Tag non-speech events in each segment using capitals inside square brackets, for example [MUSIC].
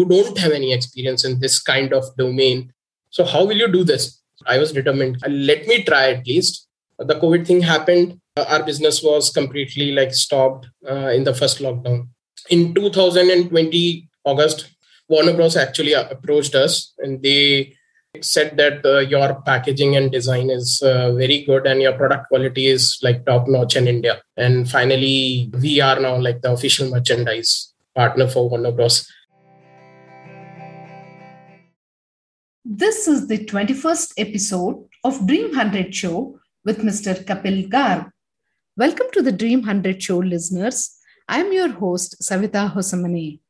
you don't have any experience in this kind of domain. So, how will you do this? I was determined, let me try at least. The COVID thing happened. Our business was completely like stopped uh, in the first lockdown. In 2020, August, Warner Bros. actually approached us and they said that uh, your packaging and design is uh, very good and your product quality is like top notch in India. And finally, we are now like the official merchandise partner for Warner Bros. This is the 21st episode of Dream 100 Show with Mr. Kapil Garg. Welcome to the Dream 100 Show listeners. I'm your host, Savita Hosamane.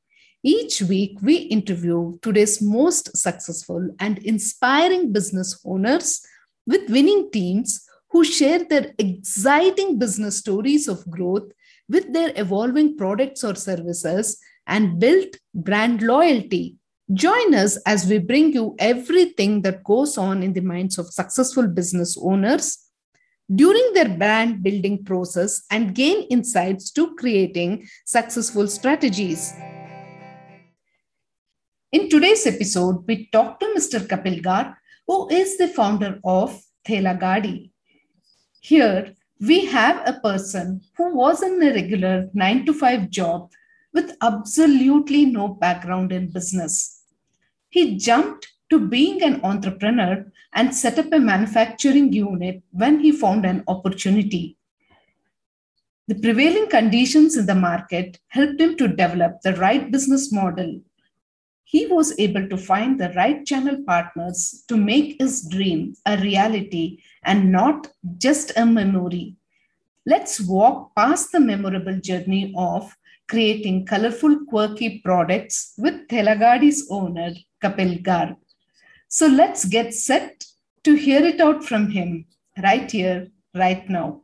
Each week, we interview today's most successful and inspiring business owners with winning teams who share their exciting business stories of growth with their evolving products or services and built brand loyalty. Join us as we bring you everything that goes on in the minds of successful business owners during their brand building process and gain insights to creating successful strategies. In today's episode, we talk to Mr. Kapil Garg, who is the founder of Thela Gadi. Here, we have a person who was in a regular 9 to 5 job with absolutely no background in business. He jumped to being an entrepreneur and set up a manufacturing unit when he found an opportunity. The prevailing conditions in the market helped him to develop the right business model he was able to find the right channel partners to make his dream a reality and not just a memory. Let's walk past the memorable journey of creating colorful, quirky products with Thela Gadi's owner, Kapil Garg. So let's get set to hear it out from him right here, right now.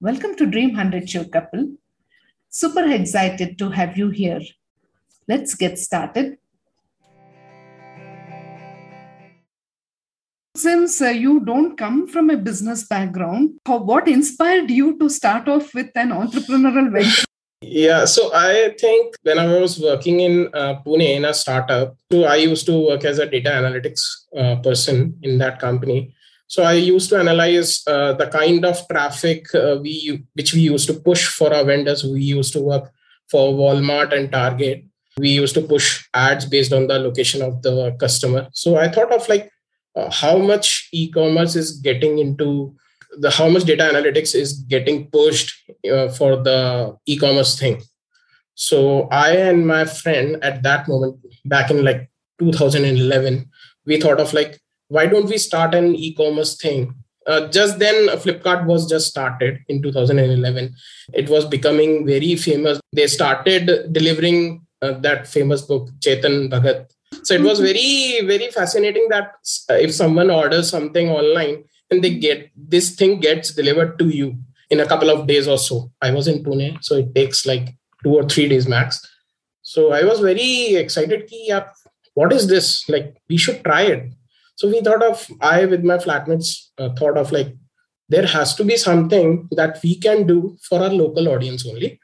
Welcome to Dream 100 Show, Kapil. Super excited to have you here. Let's get started. Since uh, you don't come from a business background, what inspired you to start off with an entrepreneurial venture? Yeah, so I think when I was working in uh, Pune in a startup, so I used to work as a data analytics uh, person in that company. So I used to analyze uh, the kind of traffic uh, we which we used to push for our vendors. We used to work for Walmart and Target, we used to push ads based on the location of the customer so i thought of like uh, how much e-commerce is getting into the how much data analytics is getting pushed uh, for the e-commerce thing so i and my friend at that moment back in like 2011 we thought of like why don't we start an e-commerce thing uh, just then flipkart was just started in 2011 it was becoming very famous they started delivering uh, that famous book Chetan Bhagat. So it was mm-hmm. very very fascinating that uh, if someone orders something online and they get this thing gets delivered to you in a couple of days or so. I was in Pune, so it takes like two or three days max. So I was very excited. Ki, yeah, what is this? Like we should try it. So we thought of I with my flatmates uh, thought of like there has to be something that we can do for our local audience only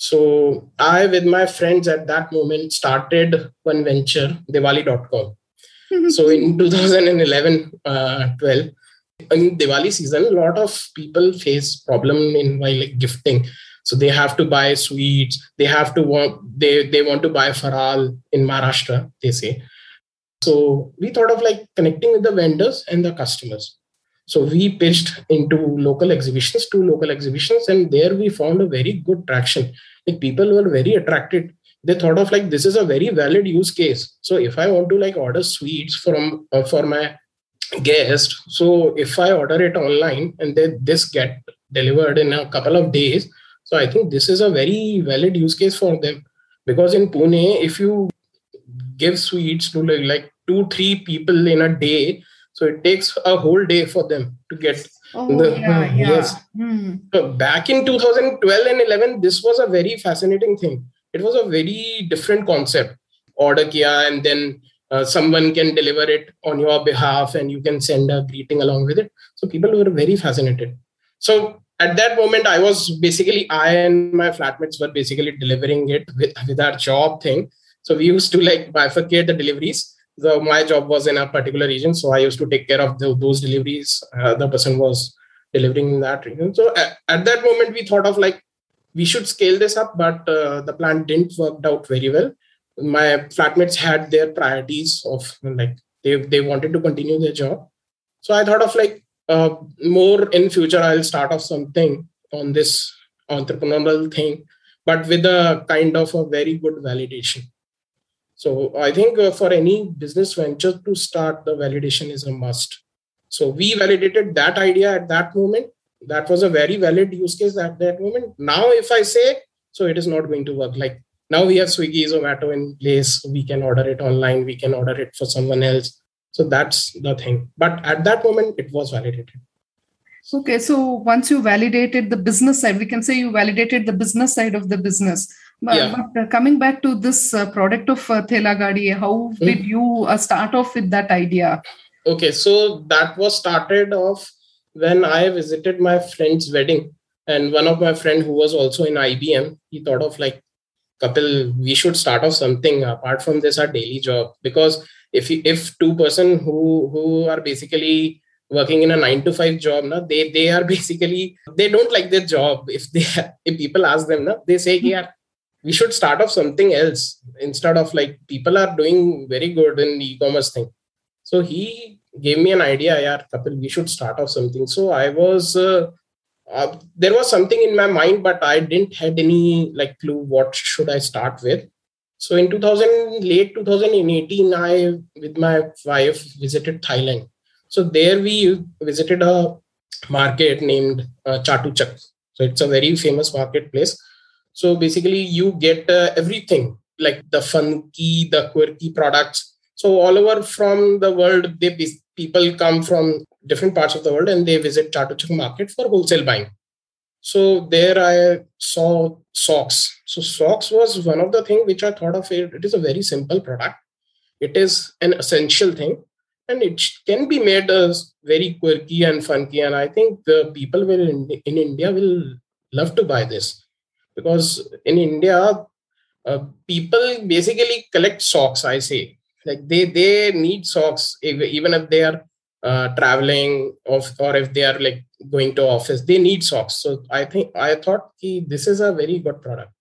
so I, with my friends at that moment, started one venture, Diwali.com. [LAUGHS] so in 2011, uh, 12, in Diwali season, a lot of people face problem in while like gifting. So they have to buy sweets. They have to want they they want to buy faral in Maharashtra. They say. So we thought of like connecting with the vendors and the customers. So we pitched into local exhibitions, two local exhibitions, and there we found a very good traction. Like people were very attracted. They thought of like this is a very valid use case. So if I want to like order sweets from uh, for my guest, so if I order it online and then this get delivered in a couple of days, so I think this is a very valid use case for them. Because in Pune, if you give sweets to like, like two, three people in a day, so it takes a whole day for them to get oh, the yeah, yeah. yes hmm. so back in 2012 and 11 this was a very fascinating thing it was a very different concept order kia and then uh, someone can deliver it on your behalf and you can send a greeting along with it so people were very fascinated so at that moment i was basically i and my flatmates were basically delivering it with, with our job thing So we used to like bifurcate the deliveries. So my job was in a particular region, so I used to take care of the, those deliveries. Uh, the person was delivering in that region. So at, at, that moment, we thought of like we should scale this up, but uh, the plan didn't work out very well. My flatmates had their priorities of like they they wanted to continue their job. So I thought of like uh, more in future I'll start off something on this entrepreneurial thing, but with a kind of a very good validation. So I think uh, for any business venture to start, the validation is a must. So we validated that idea at that moment. That was a very valid use case at that moment. Now, if I say so, it is not going to work. Like now we have Swiggy, Zomato in place. We can order it online. We can order it for someone else. So that's the thing. But at that moment, it was validated. Okay, so once you validated the business side, we can say you validated the business side of the business. But, yeah. but uh, coming back to this uh, product of uh, Thela Gadi, how mm. did you uh, start off with that idea? Okay, so that was started off when I visited my friend's wedding. And one of my friend who was also in IBM, he thought of like, Kapil, we should start off something apart from this, our daily job. Because if if two person who who are basically working in a nine to five job, na, they they are [LAUGHS] basically they don't like their job. If they if people ask them, na, they say, yeah, we should start off something else instead of like people are doing very good in e-commerce thing. So he gave me an idea, yeah, Kapil, we should start off something. So I was uh, uh, there was something in my mind, but I didn't had any like clue what should I start with. So in 2000, late 2018, I with my wife visited Thailand so there we visited a market named uh, Chatuchak. So it's a very famous marketplace. So basically, you get uh, everything like the funky, the quirky products. So all over from the world, they people come from different parts of the world and they visit Chatuchak market for wholesale buying. So there I saw socks. So socks was one of the things which I thought of. It, is a very simple product. It is an essential thing and it can be made as very quirky and funky and i think the people will in, in india will love to buy this because in india uh, people basically collect socks i say like they they need socks even if they are uh, traveling of, or if they are like going to office they need socks so i think i thought this is a very good product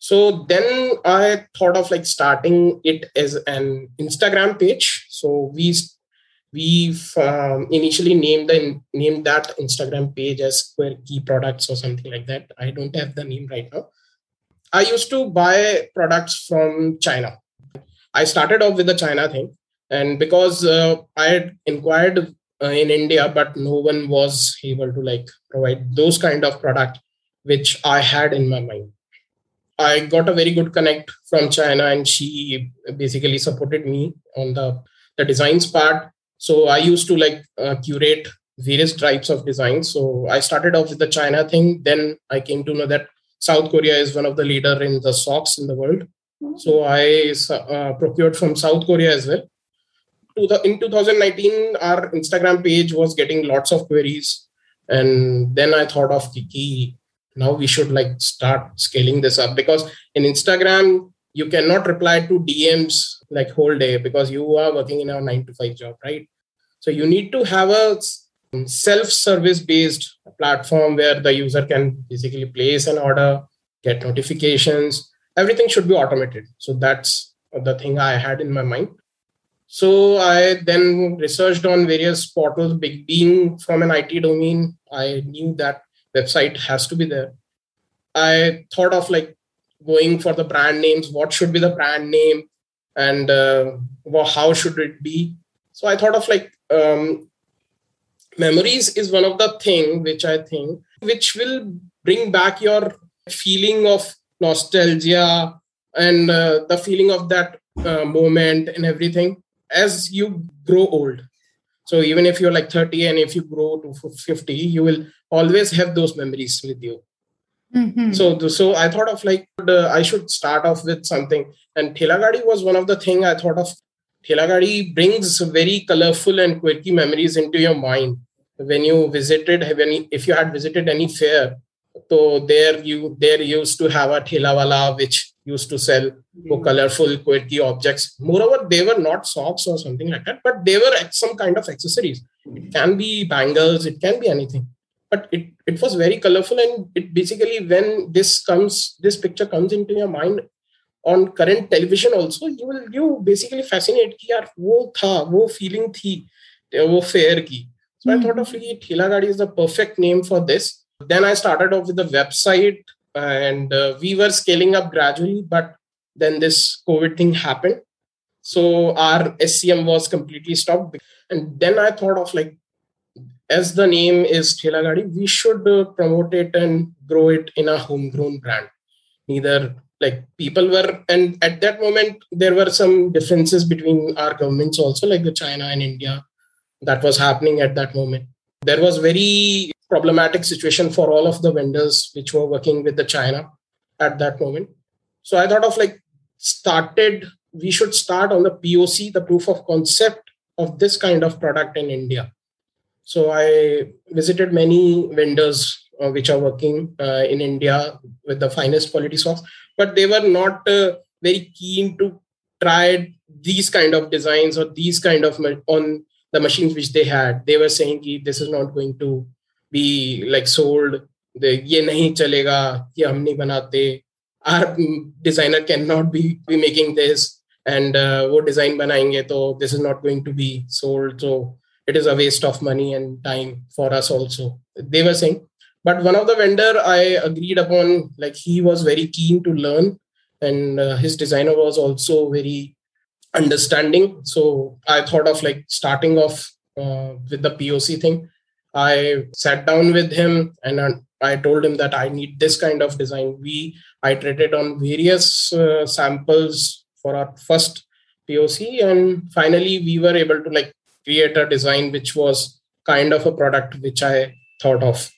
so then I thought of like starting it as an Instagram page. So we we um, initially named the named that Instagram page as Square Key Products or something like that. I don't have the name right now. I used to buy products from China. I started off with the China thing, and because uh, I had inquired uh, in India, but no one was able to like provide those kind of product which I had in my mind. I got a very good connect from China, and she basically supported me on the the designs part. So I used to like uh, curate various types of designs. So I started off with the China thing. Then I came to know that South Korea is one of the leader in the socks in the world. Mm-hmm. So I uh, procured from South Korea as well. In 2019, our Instagram page was getting lots of queries, and then I thought of Kiki now we should like start scaling this up. Because in instagram you cannot reply to dms like whole day because you are working in a 9 to 5 job right? So you need to have a self service based platform where the user can basically place an order get notifications. Everything should be automated. So that's the thing i had in my mind so i then researched on various portals being from an it domain. I knew that website has to be there. I thought of like going for the brand names what should be the brand name and uh, well, how should it be? So i thought of like um, memories is one of the thing which i think which will bring back your feeling of nostalgia and uh, the feeling of that uh, moment and everything as you grow old. So even if you're like 30 and if you grow to 50 you will always have those memories with you. Mm-hmm. so so i thought of like uh, i should start off with something. And thelagadi was one of the thing i thought of. Thelagadi brings very colorful and quirky memories into your mind. When you visited when if you had visited any fair So there you there used to have a thelawala which used to sell yeah. colorful quirky objects. Moreover they were not socks or something like that but they were some kind of accessories. It can be bangles it can be anything. But it, it was very colorful and it basically when this comes this picture comes into your mind on current television also you will you basically fascinate ki yaar wo tha wo feeling thi eh, wo fair ki. So mm-hmm. i thought hmm. of like, Thela gadi is the perfect name for this. Then i started off with the website and uh, we were scaling up gradually, but then this COVID thing happened. So our SCM was completely stopped. And then I thought of like, as the name is Thela Gadi, we should uh, promote it and grow it in a homegrown brand. Neither like people were, and at that moment, there were some differences between our governments also, like the China and India that was happening at that moment. There was very problematic situation for all of the vendors which were working with the China at that moment. So I thought of like started, we should start on the POC, the proof of concept of this kind of product in India. So I visited many vendors uh, which are working uh, in India with the finest quality socks, but they were not uh, very keen to try these kind of designs or these kind of on the machines which they had they were saying this is not going to be like sold the ye nahi chalega ye hum nahi banate our designer cannot be, making this and uh, wo design banayenge to this is not going to be sold so it is a waste of money and time for us also they were saying but one of the vendor i agreed upon like he was very keen to learn and uh, his designer was also very understanding. So I thought of like starting off uh, with the POC thing. I sat down with him and I told him that I need this kind of design. We iterated on various uh, samples for our first POC, and finally we were able to like create a design which was kind of a product which I thought of.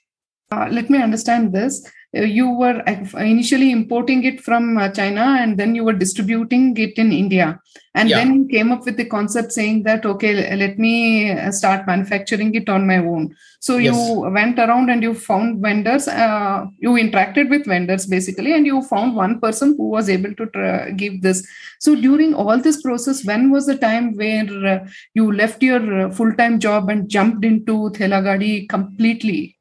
Uh, let me understand this. Uh, you were uh, initially importing it from uh, China and then you were distributing it in India. And yeah. then you came up with the concept saying that, okay, let me start manufacturing it on my own. So yes. you went around and you found vendors, uh, you interacted with vendors basically, and you found one person who was able to tra- give this. So during all this process, when was the time where uh, you left your full time job and jumped into Thela Gadi completely?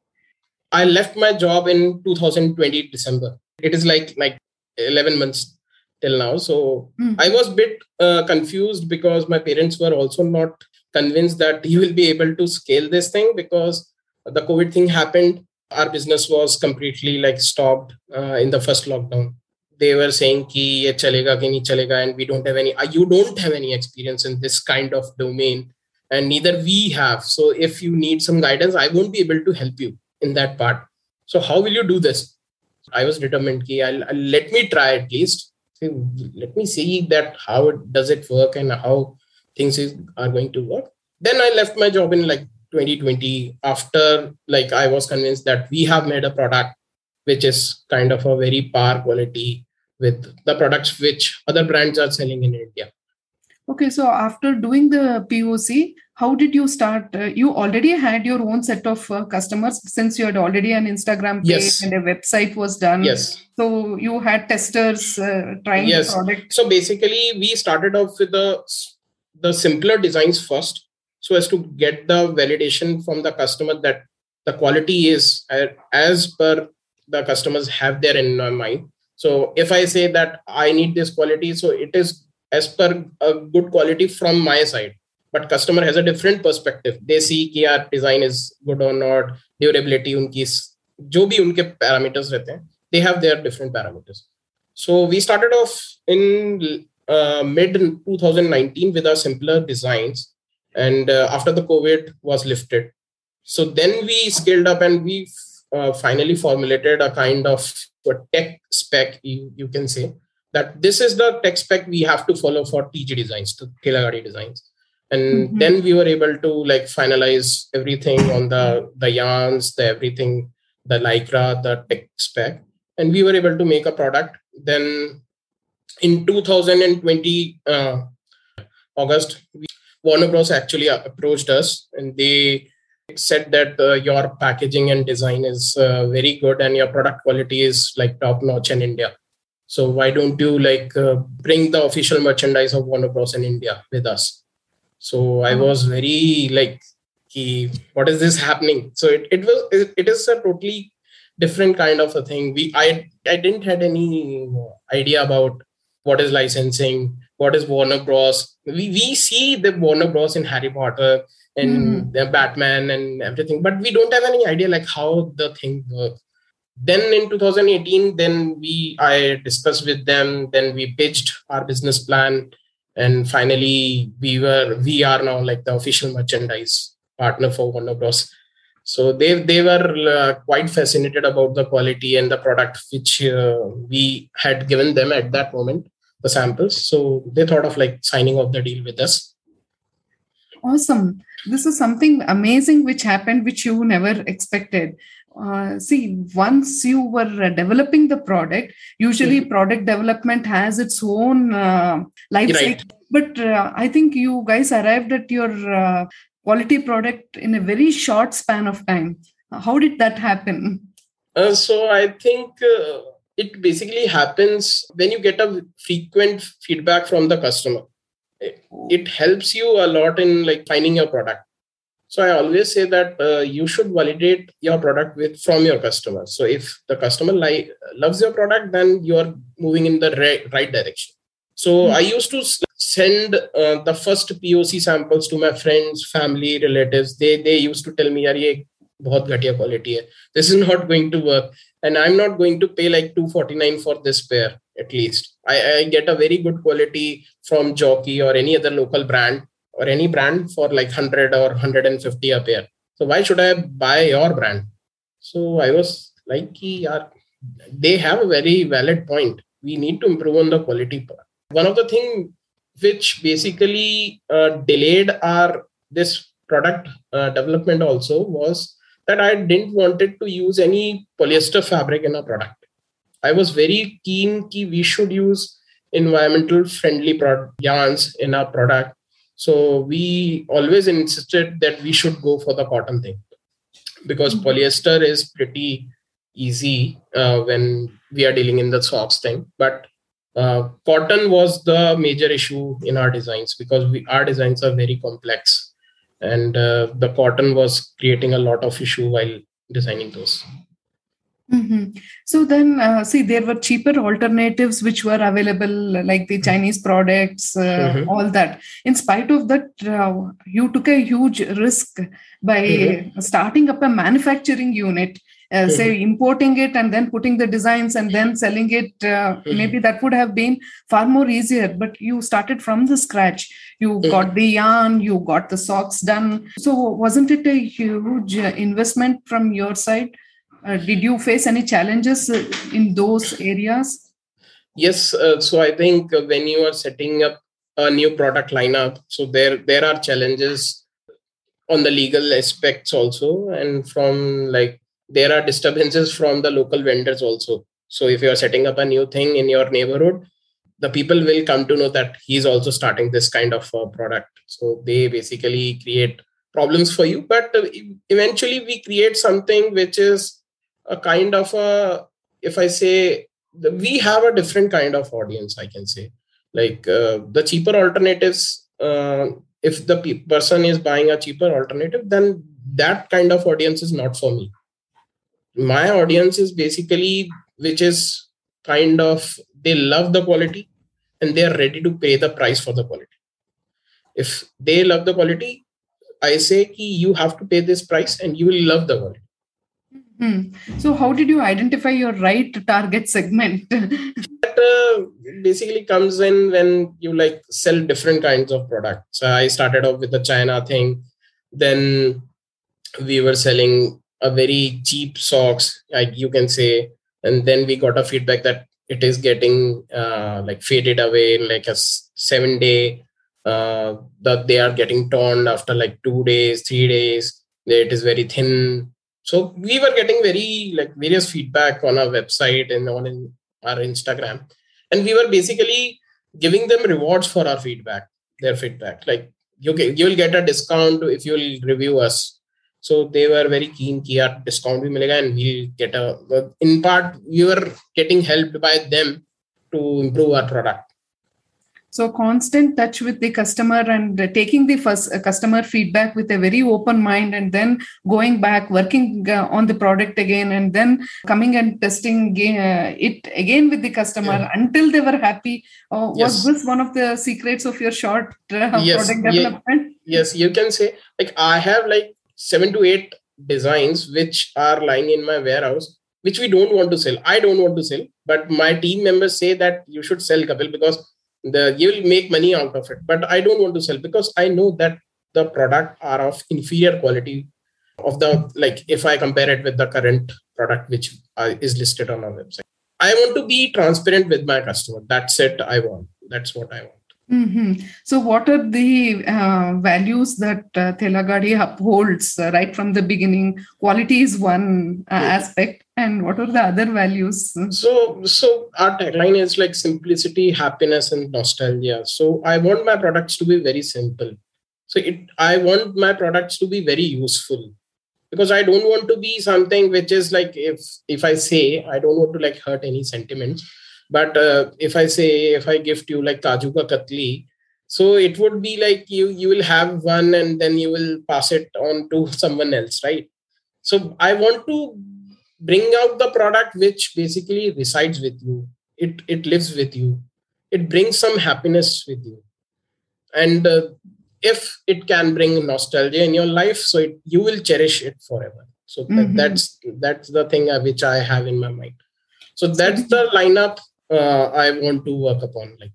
I left my job in 2020 December. It is like like 11 months till now. So mm. I was a bit uh, confused because my parents were also not convinced that [LAUGHS] he will be able to scale this thing because the COVID thing happened. Our business was completely like stopped uh, in the first lockdown. They were saying ki ye chalega ki nahi chalega and we don't have any. Uh, you don't have any experience in this kind of domain, and neither we have. So if you need some guidance, I won't be able to help you in that part. So how will you do this? I was determined. Ki I'll, I'll let me try at least. Let me see that how it, does it work and how things is, are going to work. Then I left my job in like 2020 after like I was convinced that we have made a product which is kind of a very par quality with the products which other brands are selling in India. Okay, so after doing the POC, how did you start? Uh, you already had your own set of uh, customers since you had already an Instagram page yes. and a website was done. Yes. So you had testers uh, trying yes. the product. So basically, we started off with the the simpler designs first, so as to get the validation from the customer that the quality is uh, as per the customers have there in mind. So if I say that I need this quality, so it is as per a good quality from my side but customer has a different perspective they see कि यार design is good or not durability उनकी जो भी उनके parameters रहते हैं they have their different parameters so we started off in uh, mid 2019 with our simpler designs and uh, after the covid was lifted so then we scaled up and we uh, finally formulated a kind of a tech spec you, you can say that this is the tech spec we have to follow for TG designs, to Thela Gadi designs. And mm-hmm. then we were able to like finalize everything on the the yarns, the everything, the lycra, the tech spec, and we were able to make a product. Then in 2020 uh, August, we, Warner Bros. actually approached us, and they said that uh, your packaging and design is uh, very good and your product quality is like top notch in India. So why don't you like uh, bring the official merchandise of Warner Bros. in India with us? So I was very like, he, what is this happening? So it, it was it, it is a totally different kind of a thing. We I I didn't had any idea about what is licensing, what is Warner Bros. We we see the Warner Bros. in Harry Potter and mm. Batman and everything, but we don't have any idea like how the thing works. Then in 2018, then we I discussed with them, then we pitched our business plan, and finally we were we are now like the official merchandise partner for Warner Bros. So they they were uh, quite fascinated about the quality and the product which uh, we had given them at that moment, the samples. So they thought of like signing off the deal with us. Awesome this is something amazing which happened which you never expected uh, see once you were uh, developing the product usually mm-hmm. product development has its own uh, life right. but uh, i think you guys arrived at your uh, quality product in a very short span of time. How did that happen? Uh, so i think it basically happens when you get a frequent feedback from the customer. It helps you a lot in like finding your product so i always say that uh, you should validate your product with from your customer so if the customer like loves your product then you're moving in the right, right direction so mm-hmm. i used to send uh, the first poc samples to my friends family relatives they they used to tell me ये बहुत घटिया quality है this is not going to work and i'm not going to pay like 249 for this pair at least I, I get a very good quality from jockey or any other local brand or any brand for like 100 or 150 a pair so why should i buy your brand? So i was like yeah, they have a very valid point. We need to improve on the quality part. One of the thing which basically uh, delayed our this product uh, development also was that i didn't wanted to use any polyester fabric in our product. I was very keen that we should use environmental friendly product, yarns in our product. So we always insisted that we should go for the cotton thing because mm-hmm. polyester is pretty easy uh, when we are dealing in the socks thing. But uh, cotton was the major issue in our designs because we, our designs are very complex and uh, the cotton was creating a lot of issue while designing those Mm-hmm. So then, uh, see, there were cheaper alternatives which were available, like the Chinese products, uh, mm-hmm. all that. In spite of that, uh, you took a huge risk by mm-hmm. starting up a manufacturing unit. Uh, say mm-hmm. importing it and then putting the designs and then selling it uh, mm-hmm. maybe that would have been far more easier but you started from the scratch you mm-hmm. got the yarn you got the socks done so wasn't it a huge uh, investment from your side uh, did you face any challenges uh, in those areas? Yes. Uh, so I think when you are setting up a new product lineup, so there there are challenges on the legal aspects also, and from like there are disturbances from the local vendors also. So if you are setting up a new thing in your neighborhood, the people will come to know that he's also starting this kind of uh, product. So they basically create problems for you, but uh, eventually we create something which is a kind of a if i say the, we have a different kind of audience i can say. Like uh, the cheaper alternatives uh, if the pe- person is buying a cheaper alternative then that kind of audience is not for me. My audience is basically which is kind of they love the quality and they are ready to pay the price for the quality. If they love the quality i say you have to pay this price and you will love the quality Hmm. So, how did you identify your right target segment? that uh, basically comes in when you like sell different kinds of products. So I started off with the China thing, then we were selling a very cheap socks, like you can say, and then we got a feedback that it is getting uh, like faded away in like a seven day. Uh, that they are getting torn after like two days, three days. It is very thin so we were getting very like various feedback on our website and on in our Instagram, and we were basically giving them rewards for our feedback, their feedback. Like you you will get a discount if you will review us, so they were very keen ki yaar discount bhi milega and we'll get a in part we were getting helped by them to improve our product so constant touch with the customer and taking the first uh, customer feedback with a very open mind and then going back working uh, on the product again and then coming and testing uh, it again with the customer yeah. until they were happy uh, yes. was this one of the secrets of your short uh, yes. product development yes you can say like i have like 7 to 8 designs which are lying in my warehouse which we don't want to sell i don't want to sell but my team members say that you should sell kapil because the you will make money out of it. But i don't want to sell because i know that the product are of inferior quality of the like if i compare it with the current product which uh, is listed on our website. I want to be transparent with my customer. That's it i want. That's what i want Mm-hmm. So, what are the uh, values that uh, Thelagadi upholds uh, right from the beginning? Quality is one uh, aspect, and what are the other values? So, so our tagline is like simplicity, happiness, and nostalgia. So, I want my products to be very simple. So, it I want my products to be very useful because I don't want to be something which is like if if I say I don't want to like hurt any sentiments but uh, if i say if i gift you like kaju ka katli so it would be like you you will have one and then you will pass it on to someone else right? So i want to bring out the product which basically resides with you. It it lives with you. It brings some happiness with you. And uh, if it can bring nostalgia in your life so it, you will cherish it forever. So mm-hmm. that's that's the thing uh, which i have in my mind. So that's the lineup I want to work upon. Like,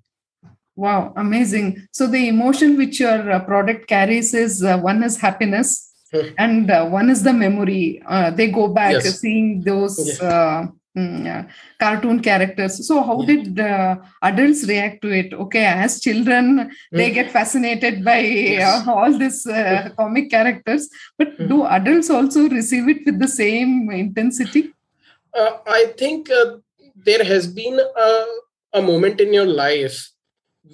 wow, amazing! So the emotion which your uh, product carries is uh, one is happiness, hmm. and uh, one is the memory. Uh, they go back yes. seeing those. Yeah. Uh, mm, cartoon characters so how yeah. did adults react to it okay as children they hmm. get fascinated by yes. all these comic characters but do adults also receive it with the same intensity i think there has been a, a moment in your life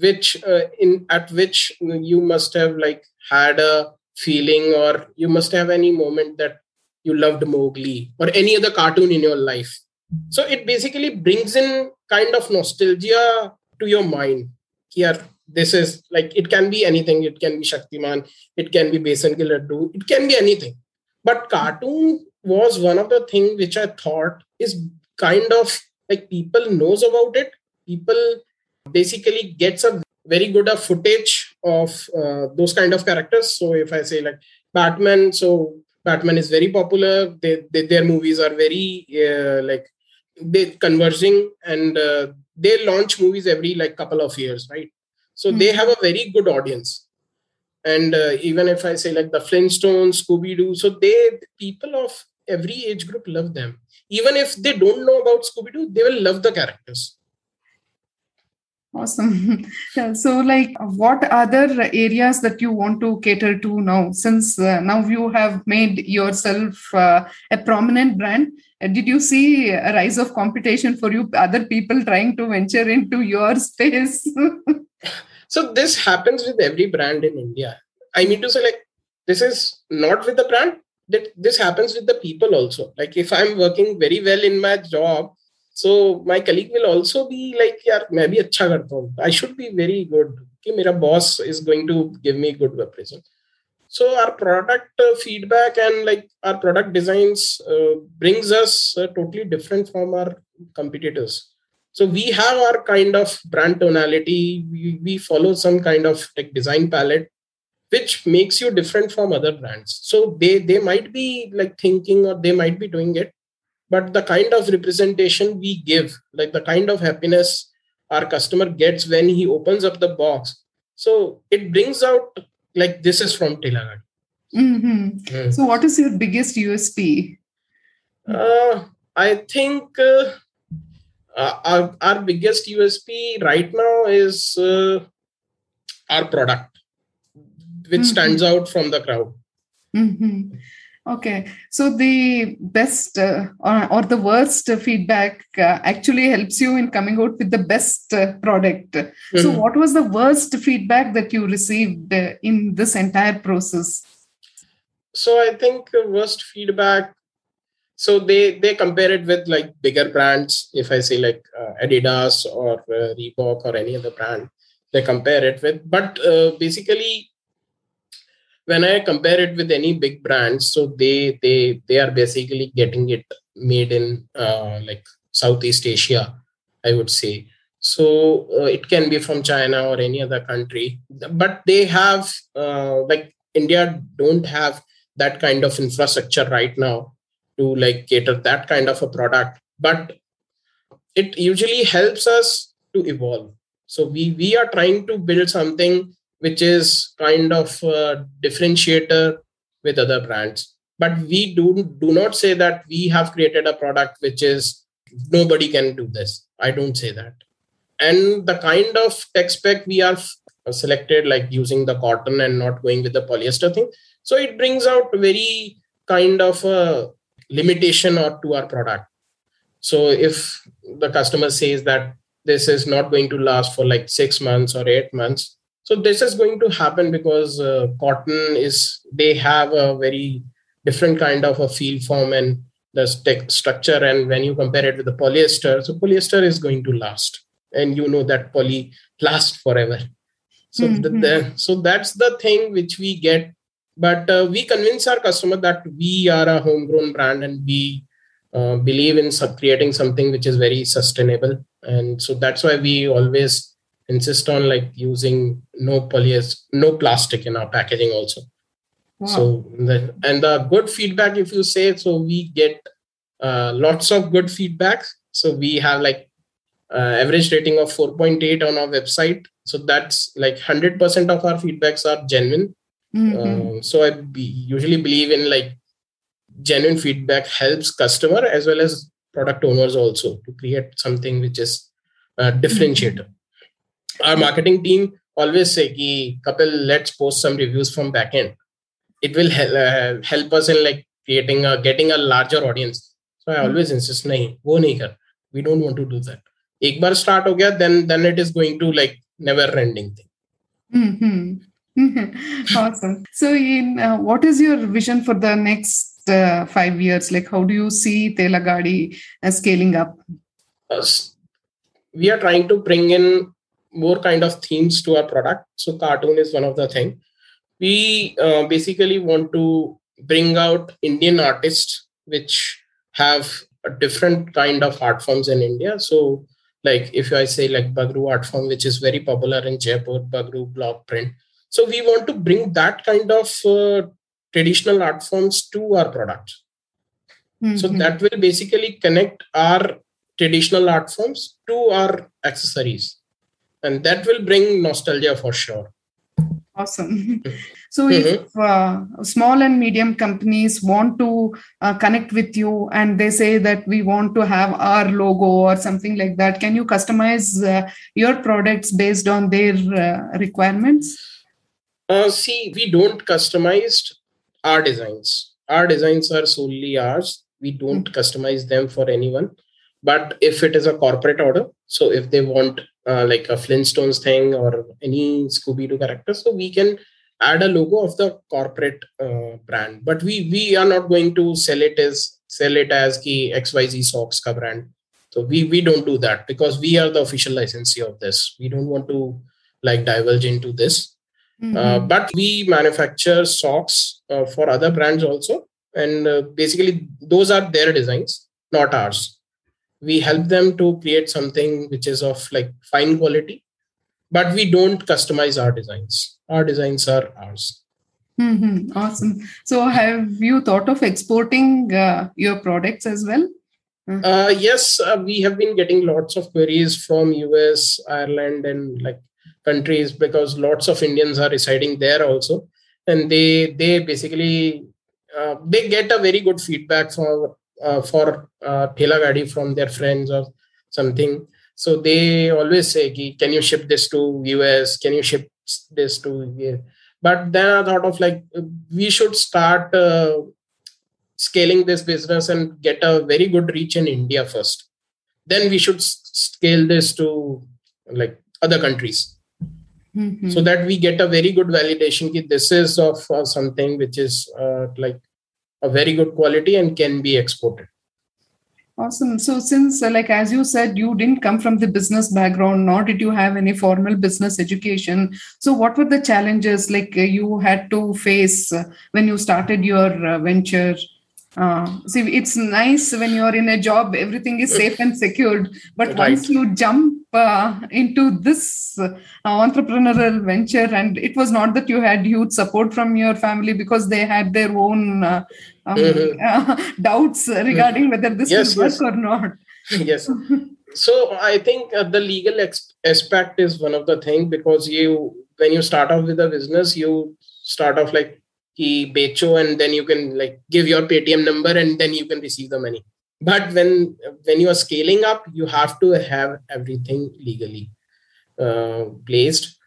which uh, in at which you must have like had a feeling or you must have any moment that you loved Mowgli or any other cartoon in your life. So it basically brings in kind of nostalgia to your mind. Here, this is like it can be anything. It can be Shaktiman, it can be Besan Ki Laddu, it can be anything. But cartoon was one of the things which I thought is kind of like people knows about it. People basically gets a very good a footage of uh, those kind of characters. So if i say like batman so batman is very popular. They, they their movies are very uh, like they converging and uh, they launch movies every like couple of years right? So mm-hmm. they have a very good audience. And uh, even if i say like the flintstones scooby-doo so they people of every age group love them even if they don't know about Scooby Doo, they will love the characters. Awesome. [LAUGHS] so, like, what other areas that you want to cater to now? Since uh, now you have made yourself uh, a prominent brand, uh, did you see a rise of competition for you? Other people trying to venture into your space? [LAUGHS] so, this happens with every brand in India. I mean to say, like, this is not with the brand, that this happens with the people also. Like if i'm working very well in my job so my colleague will also be like "Yeah, main bhi acha karta i should be very good Okay, my boss is going to give me good appraisal so our product uh, feedback and like our product designs uh, brings us uh, totally different from our competitors. So we have our kind of brand tonality. We, we follow some kind of like design palette which makes you different from other brands so they they might be like thinking or they might be doing it but the kind of representation we give like the kind of happiness our customer gets when he opens up the box so it brings out like this is from Thelagadi. Mm-hmm. Mm. So, what is your biggest USP? Uh, I think uh, uh, our, our biggest USP right now is uh, our product which mm-hmm. stands out from the crowd mm-hmm. okay so the best uh, or, or, the worst feedback uh, actually helps you in coming out with the best uh, product mm-hmm. so what was the worst feedback that you received uh, in this entire process so I think worst feedback. So they they compare it with like bigger brands. If I say like uh, Adidas or uh, Reebok or any other brand, they compare it with. But uh, basically, when I compare it with any big brands, so they they they are basically getting it made in uh, like Southeast Asia, I would say. So uh, it can be from China or any other country, but they have uh, like India don't have that kind of infrastructure right now to like cater that kind of a product but it usually helps us to evolve so we we are trying to build something which is kind of a differentiator with other brands. But we do do not say that we have created a product which is nobody can do this. I don't say that. And the kind of tech spec we are selected like using the cotton and not going with the polyester thing. So it brings out very kind of a limitation or to our product. So if the customer says that this is not going to last for like six months or eight months so this is going to happen because uh, cotton is they have a very different kind of a field form and the st- structure and when you compare it with the polyester so polyester is going to last. And you know that poly lasts forever. So mm-hmm. the, the, so that's the thing which we get. But uh, we convince our customer that we are a homegrown brand and we uh, believe in sub- creating something which is very sustainable. And so that's why we always insist on like using no polyester no plastic in our packaging also wow. so the, and the good feedback if you say so we get uh, lots of good feedback so we have like uh, average rating of 4.8 on our website so that's like 100% of our feedbacks are genuine Mm-hmm. Uh, so I be, usually believe in like genuine feedback helps customer as well as product owners also to create something which is a differentiator our marketing team always say ki, Kapil, let's post some reviews from backend. It will help, uh, help us in like creating a getting a larger audience. So I hmm. always insist, nahi, wo nahi kar. We don't want to do that. एक start start हो then then it is going to like never ending thing." mm-hmm. [LAUGHS] awesome so in uh, what is your vision for the next uh, 5 years like how do you see Thelagadi uh, scaling up uh, we are trying to bring in more kind of themes to our product. So, cartoon is one of the thing. We uh, basically want to bring out Indian artists which have a different kind of art forms in India. So, like if I say like Bagru art form, which is very popular in Jaipur, Bagru block print so we want to bring that kind of uh, traditional art forms to our product. Mm-hmm. So that will basically connect our traditional art forms to our accessories. And that will bring nostalgia for sure. Awesome. [LAUGHS] So, mm-hmm. if uh, small and medium companies want to uh, connect with you and they say that we want to have our logo or something like that, can you customize uh, your products based on their uh, requirements? Uh, see, we don't customize our designs. Our designs are solely ours. We don't mm-hmm. customize them for anyone. But if it is a corporate order, so if they want uh, like a Flintstones thing or any Scooby Doo character, so we can add a logo of the corporate uh, brand. But we we are not going to sell it as sell it as ki XYZ socks ka brand. So we we don't do that because we are the official licensee of this. We don't want to like divulge into this. Mm-hmm. Uh, but we manufacture socks uh, for other brands also. And uh, basically, those are their designs, not ours. We help them to create something which is of like fine quality, but we don't customize our designs. Our designs are ours. Mm-hmm. Awesome. So, have you thought of exporting uh, your products as well? Uh, yes, uh, we have been getting lots of queries from US, Ireland, and like countries because lots of Indians are residing there also, and they they basically uh, they get a very good feedback uh, for uh, Gadi from their friends or something. So they always say, "Can you ship this to US? Can you ship this to?" Here? But then I thought of like we should start uh, scaling this business and get a very good reach in India first. Then we should scale this to like other countries mm-hmm. so that we get a very good validation that this is of uh, something which is uh, like a very good quality and can be exported Awesome. So, since, uh, like, as you said, you didn't come from the business background, nor did you have any formal business education. So, what were the challenges like uh, you had to face uh, when you started your uh, venture? Uh, see, it's nice when you're in a job, everything is safe and secured. But [LAUGHS] right. once you jump uh, into this uh, entrepreneurial venture, and it was not that you had huge support from your family because they had their own uh, um, mm-hmm. [LAUGHS] doubts regarding whether this yes, will work yes. or not. [LAUGHS] yes. So I think uh, the legal ex- aspect is one of the thing because you, when you start off with a business, you start off like ki becho and then you can like give your paytm number and then you can receive the money but when when you are scaling up you have to have everything legally uh, placed.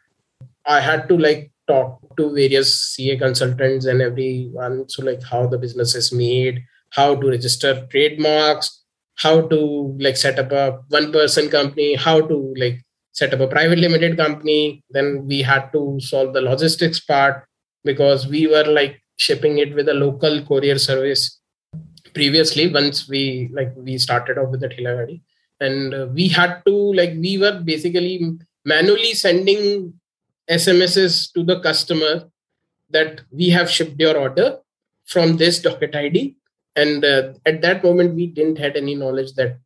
I had to like talk to various ca consultants and everyone. So like how the business is made how to register trademarks how to like set up a one person company how to like set up a private limited company. Then we had to solve the logistics part because we were like shipping it with a local courier service previously once we like we started off with the Thela and uh, we had to like we were basically manually sending smss to the customer that we have shipped your order from this docket id and uh, at that moment we didn't had any knowledge that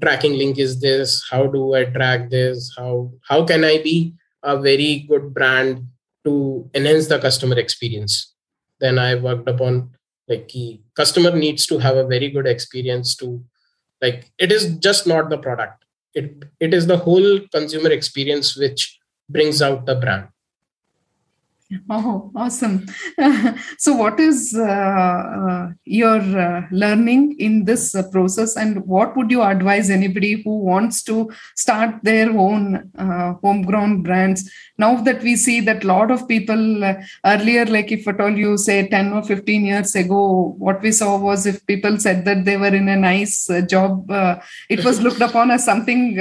tracking link is this how do i track this how how can i be a very good brand to enhance the customer experience? Then i worked upon like key customer needs to have a very good experience to like it is just not the product it it is the whole consumer experience which brings out the brand Oh, awesome. [LAUGHS] so, what is uh, uh, your uh, learning in this uh, process, and what would you advise anybody who wants to start their own uh, homegrown brands? Now that we see that a lot of people uh, earlier, like if at all you say 10 or 15 years ago, what we saw was if people said that they were in a nice job, it was looked [LAUGHS] upon as something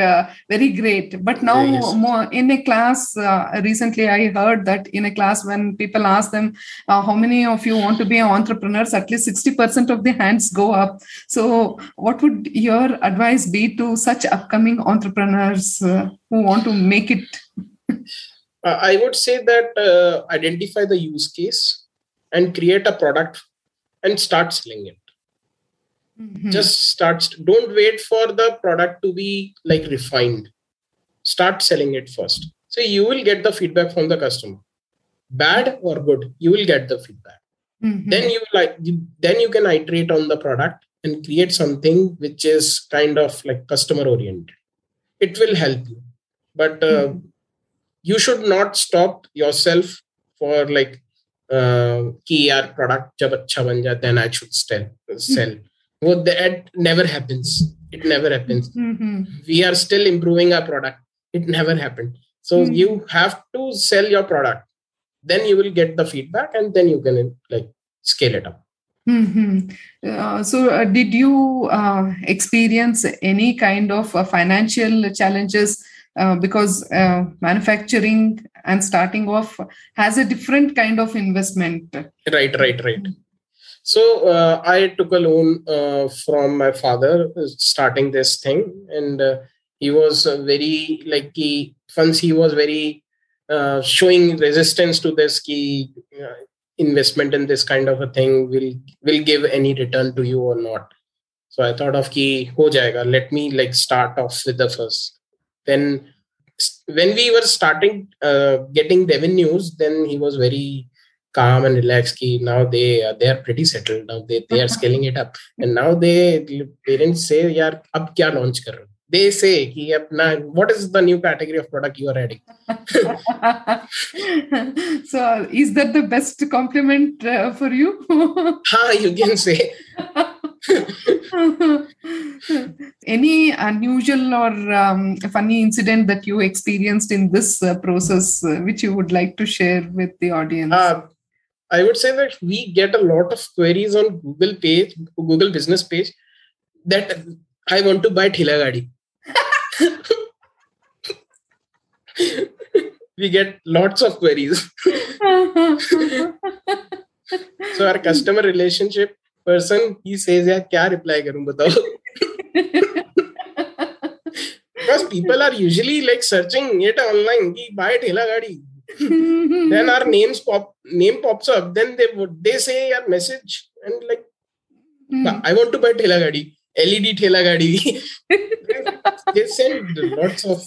very great. But now, yes. more in a class, recently I heard that in a class when people ask them uh, how many of you want to be entrepreneurs at least 60% of the hands go up so what would your advice be to such upcoming entrepreneurs uh, who want to make it uh, i would say that uh, identify the use case and create a product and start selling it. Mm-hmm. just start don't wait for the product to be like refined. Start selling it first. So you will get the feedback from the customer. Bad or good you will get the feedback. Mm-hmm. then you like then you can iterate on the product and create something which is kind of like customer oriented it will help you. But uh, mm-hmm. You should not stop yourself for like uh, key our product jab acha ban jata then i should sell sell mm-hmm. well, that never happens it never happens mm-hmm. we are still improving our product it never happened so mm-hmm. you have to sell your product then you will get the feedback and then you can like scale it up Mm-hmm. Uh, so, uh, did you uh, experience any kind of uh, financial challenges? Uh, because uh, manufacturing and starting off has a different kind of investment. Right, right, right. So, I took a loan from my father starting this thing, and he was very like he once he was very uh, showing resistance to this key uh, investment in this kind of a thing will will give any return to you or not so i thought of ki ho jayega let me like start off with the first then when we were starting uh, getting revenues then he was very calm and relaxed. Ki now they uh, they are pretty settled. Now they, they are [LAUGHS] scaling it up. And now they parents say yaar ab kya launch kar rahe they say ki apna what is the new category of product you are adding? [LAUGHS] So is that the best compliment uh, for you? [LAUGHS] Ha you can say. [LAUGHS] Any unusual or um, funny incident that you experienced in this uh, process uh, which you would like to share with the audience? Uh, i would say that we get a lot of queries on google page google business page that i want to buy thela gadi we get lots of queries. so our customer relationship person, he says, "Yeah, क्या reply करूँ बताओ?" because people are usually like searching it online. Ki buy thela gadi. then our names pop name pops up. Then they would they say your message and like mm. I want to buy thela gadi. LED thela gadi. They send lots of.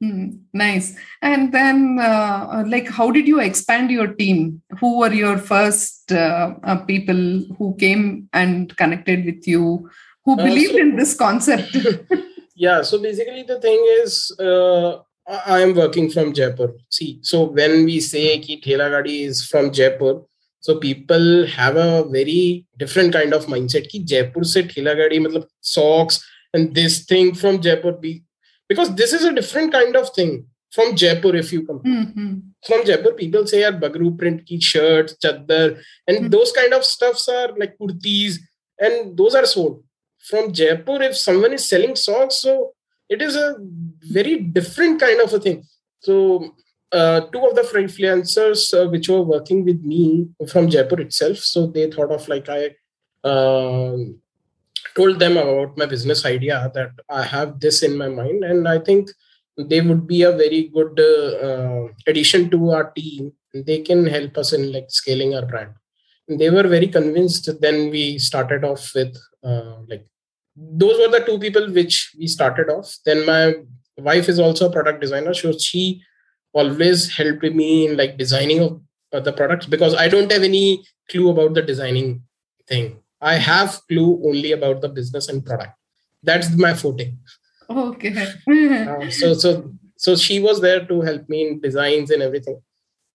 Hmm, nice. And then, uh, like, how did you expand your team? Who were your first uh, uh, people who came and connected with you, who uh, believed so, in this concept? [LAUGHS] [LAUGHS] yeah. So basically, the thing is, uh, I am working from Jaipur. See, so when we say ki Thela Gadi is from Jaipur, so people have a very different kind of mindset ki Jaipur se Thela Gadi, matlab socks and this thing from Jaipur be because this is a different kind of thing from Jaipur. If you come mm-hmm. from Jaipur, people say are Bagru print ki shirts, chadar, and mm-hmm. those kind of stuffs are like kurtis, and those are sold from Jaipur. If someone is selling socks, so it is a very different kind of a thing. So uh, two of the freelancers uh, which were working with me from Jaipur itself, so they thought of like I uh, told them about my business idea that I have this in my mind, and I think they would be a very good uh, addition to our team. They can help us in like scaling our brand. And they were very convinced. Then we started off with uh, like those were the two people which we started off. Then my wife is also a product designer, so she always helped me in like designing of the products because I don't have any clue about the designing thing. I have clue only about the business and product. That's my footing. Okay. uh, so so so she was there to help me in designs and everything.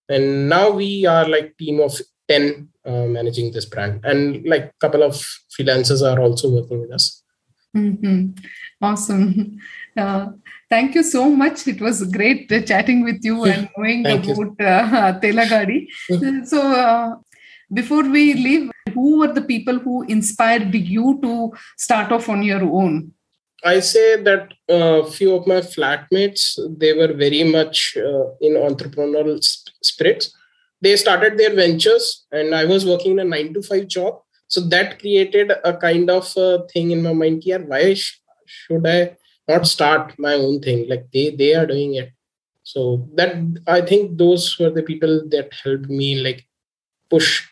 And now we are like team of 10 uh, managing this brand and like couple of freelancers are also working with us. Mm-hmm. Awesome. Uh, thank you so much. It was great uh, chatting with you and [LAUGHS] knowing about uh, Thela Gadi. Mm-hmm. [LAUGHS] so, uh, before we leave, who were the people who inspired you to start off on your own? I say that a uh, few of my flatmates they were very much uh, in entrepreneurial sp- spirits. They started their ventures, and I was working in a nine to five job. So that created a kind of uh, thing in my mind. Here, why sh- should I not start my own thing? Like they they are doing it. So that I think those were the people that helped me like push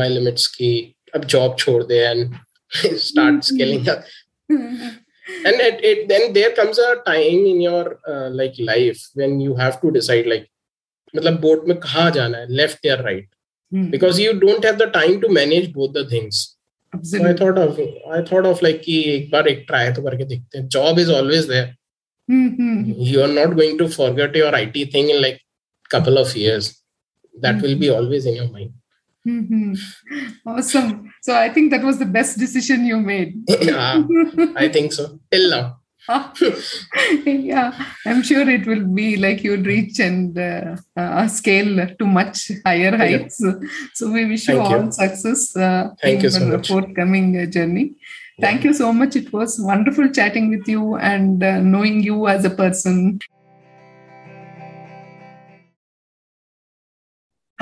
my limits ki ab job chhod de and [LAUGHS] start scaling up and it, it then there comes a time in your uh, like life when you have to decide like मतलब boat में कहाँ जाना है left या right because you don't have the time to manage both the things so i thought of i thought of like कि एक बार एक try तो करके देखते हैं job is always there mm-hmm. you are not going to forget your IT thing in like couple of years that mm-hmm. will be always in your mind Mm-hmm. Awesome. So I think that was the best decision you made. yeah, I think so. Till now. [LAUGHS] yeah, I'm sure it will be like you'll reach and uh, uh, scale to much higher heights. Yeah. So we wish Thank you all you. success uh, Thank in you so the forthcoming uh, journey. Thank you so much. It was wonderful chatting with you and uh, knowing you as a person.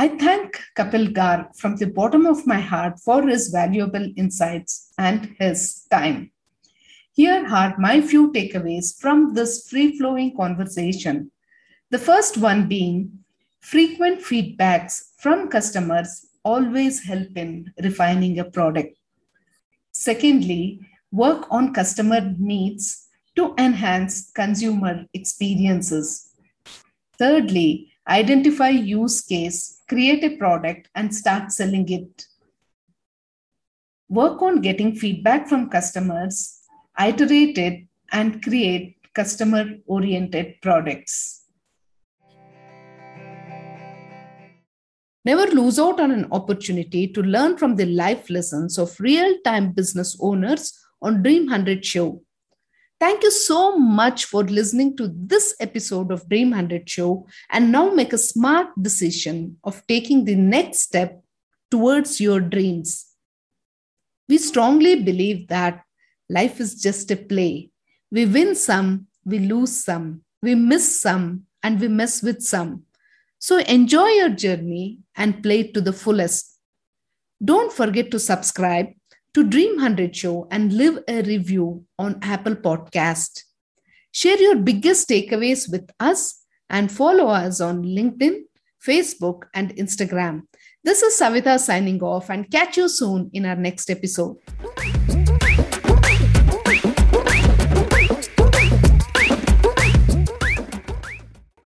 I thank Kapil Gar from the bottom of my heart for his valuable insights and his time. Here are my few takeaways from this free flowing conversation. The first one being frequent feedbacks from customers always help in refining a product. Secondly, work on customer needs to enhance consumer experiences. Thirdly, identify use case create a product and start selling it. Work on getting feedback from customers, iterate it, and create customer oriented products. Never lose out on an opportunity to learn from the life lessons of real time business owners on Dream 100 Show. Thank you so much for listening to this episode of Dream 100 Show and now make a smart decision of taking the next step towards your dreams. We strongly believe that life is just a play. We win some, we lose some, we miss some, and we mess with some. So enjoy your journey and play to the fullest. Don't forget to subscribe to Dream 100 Show and leave a review on Apple Podcast. Share your biggest takeaways with us and follow us on LinkedIn, Facebook, and Instagram. This is Savita signing off and catch you soon in our next episode.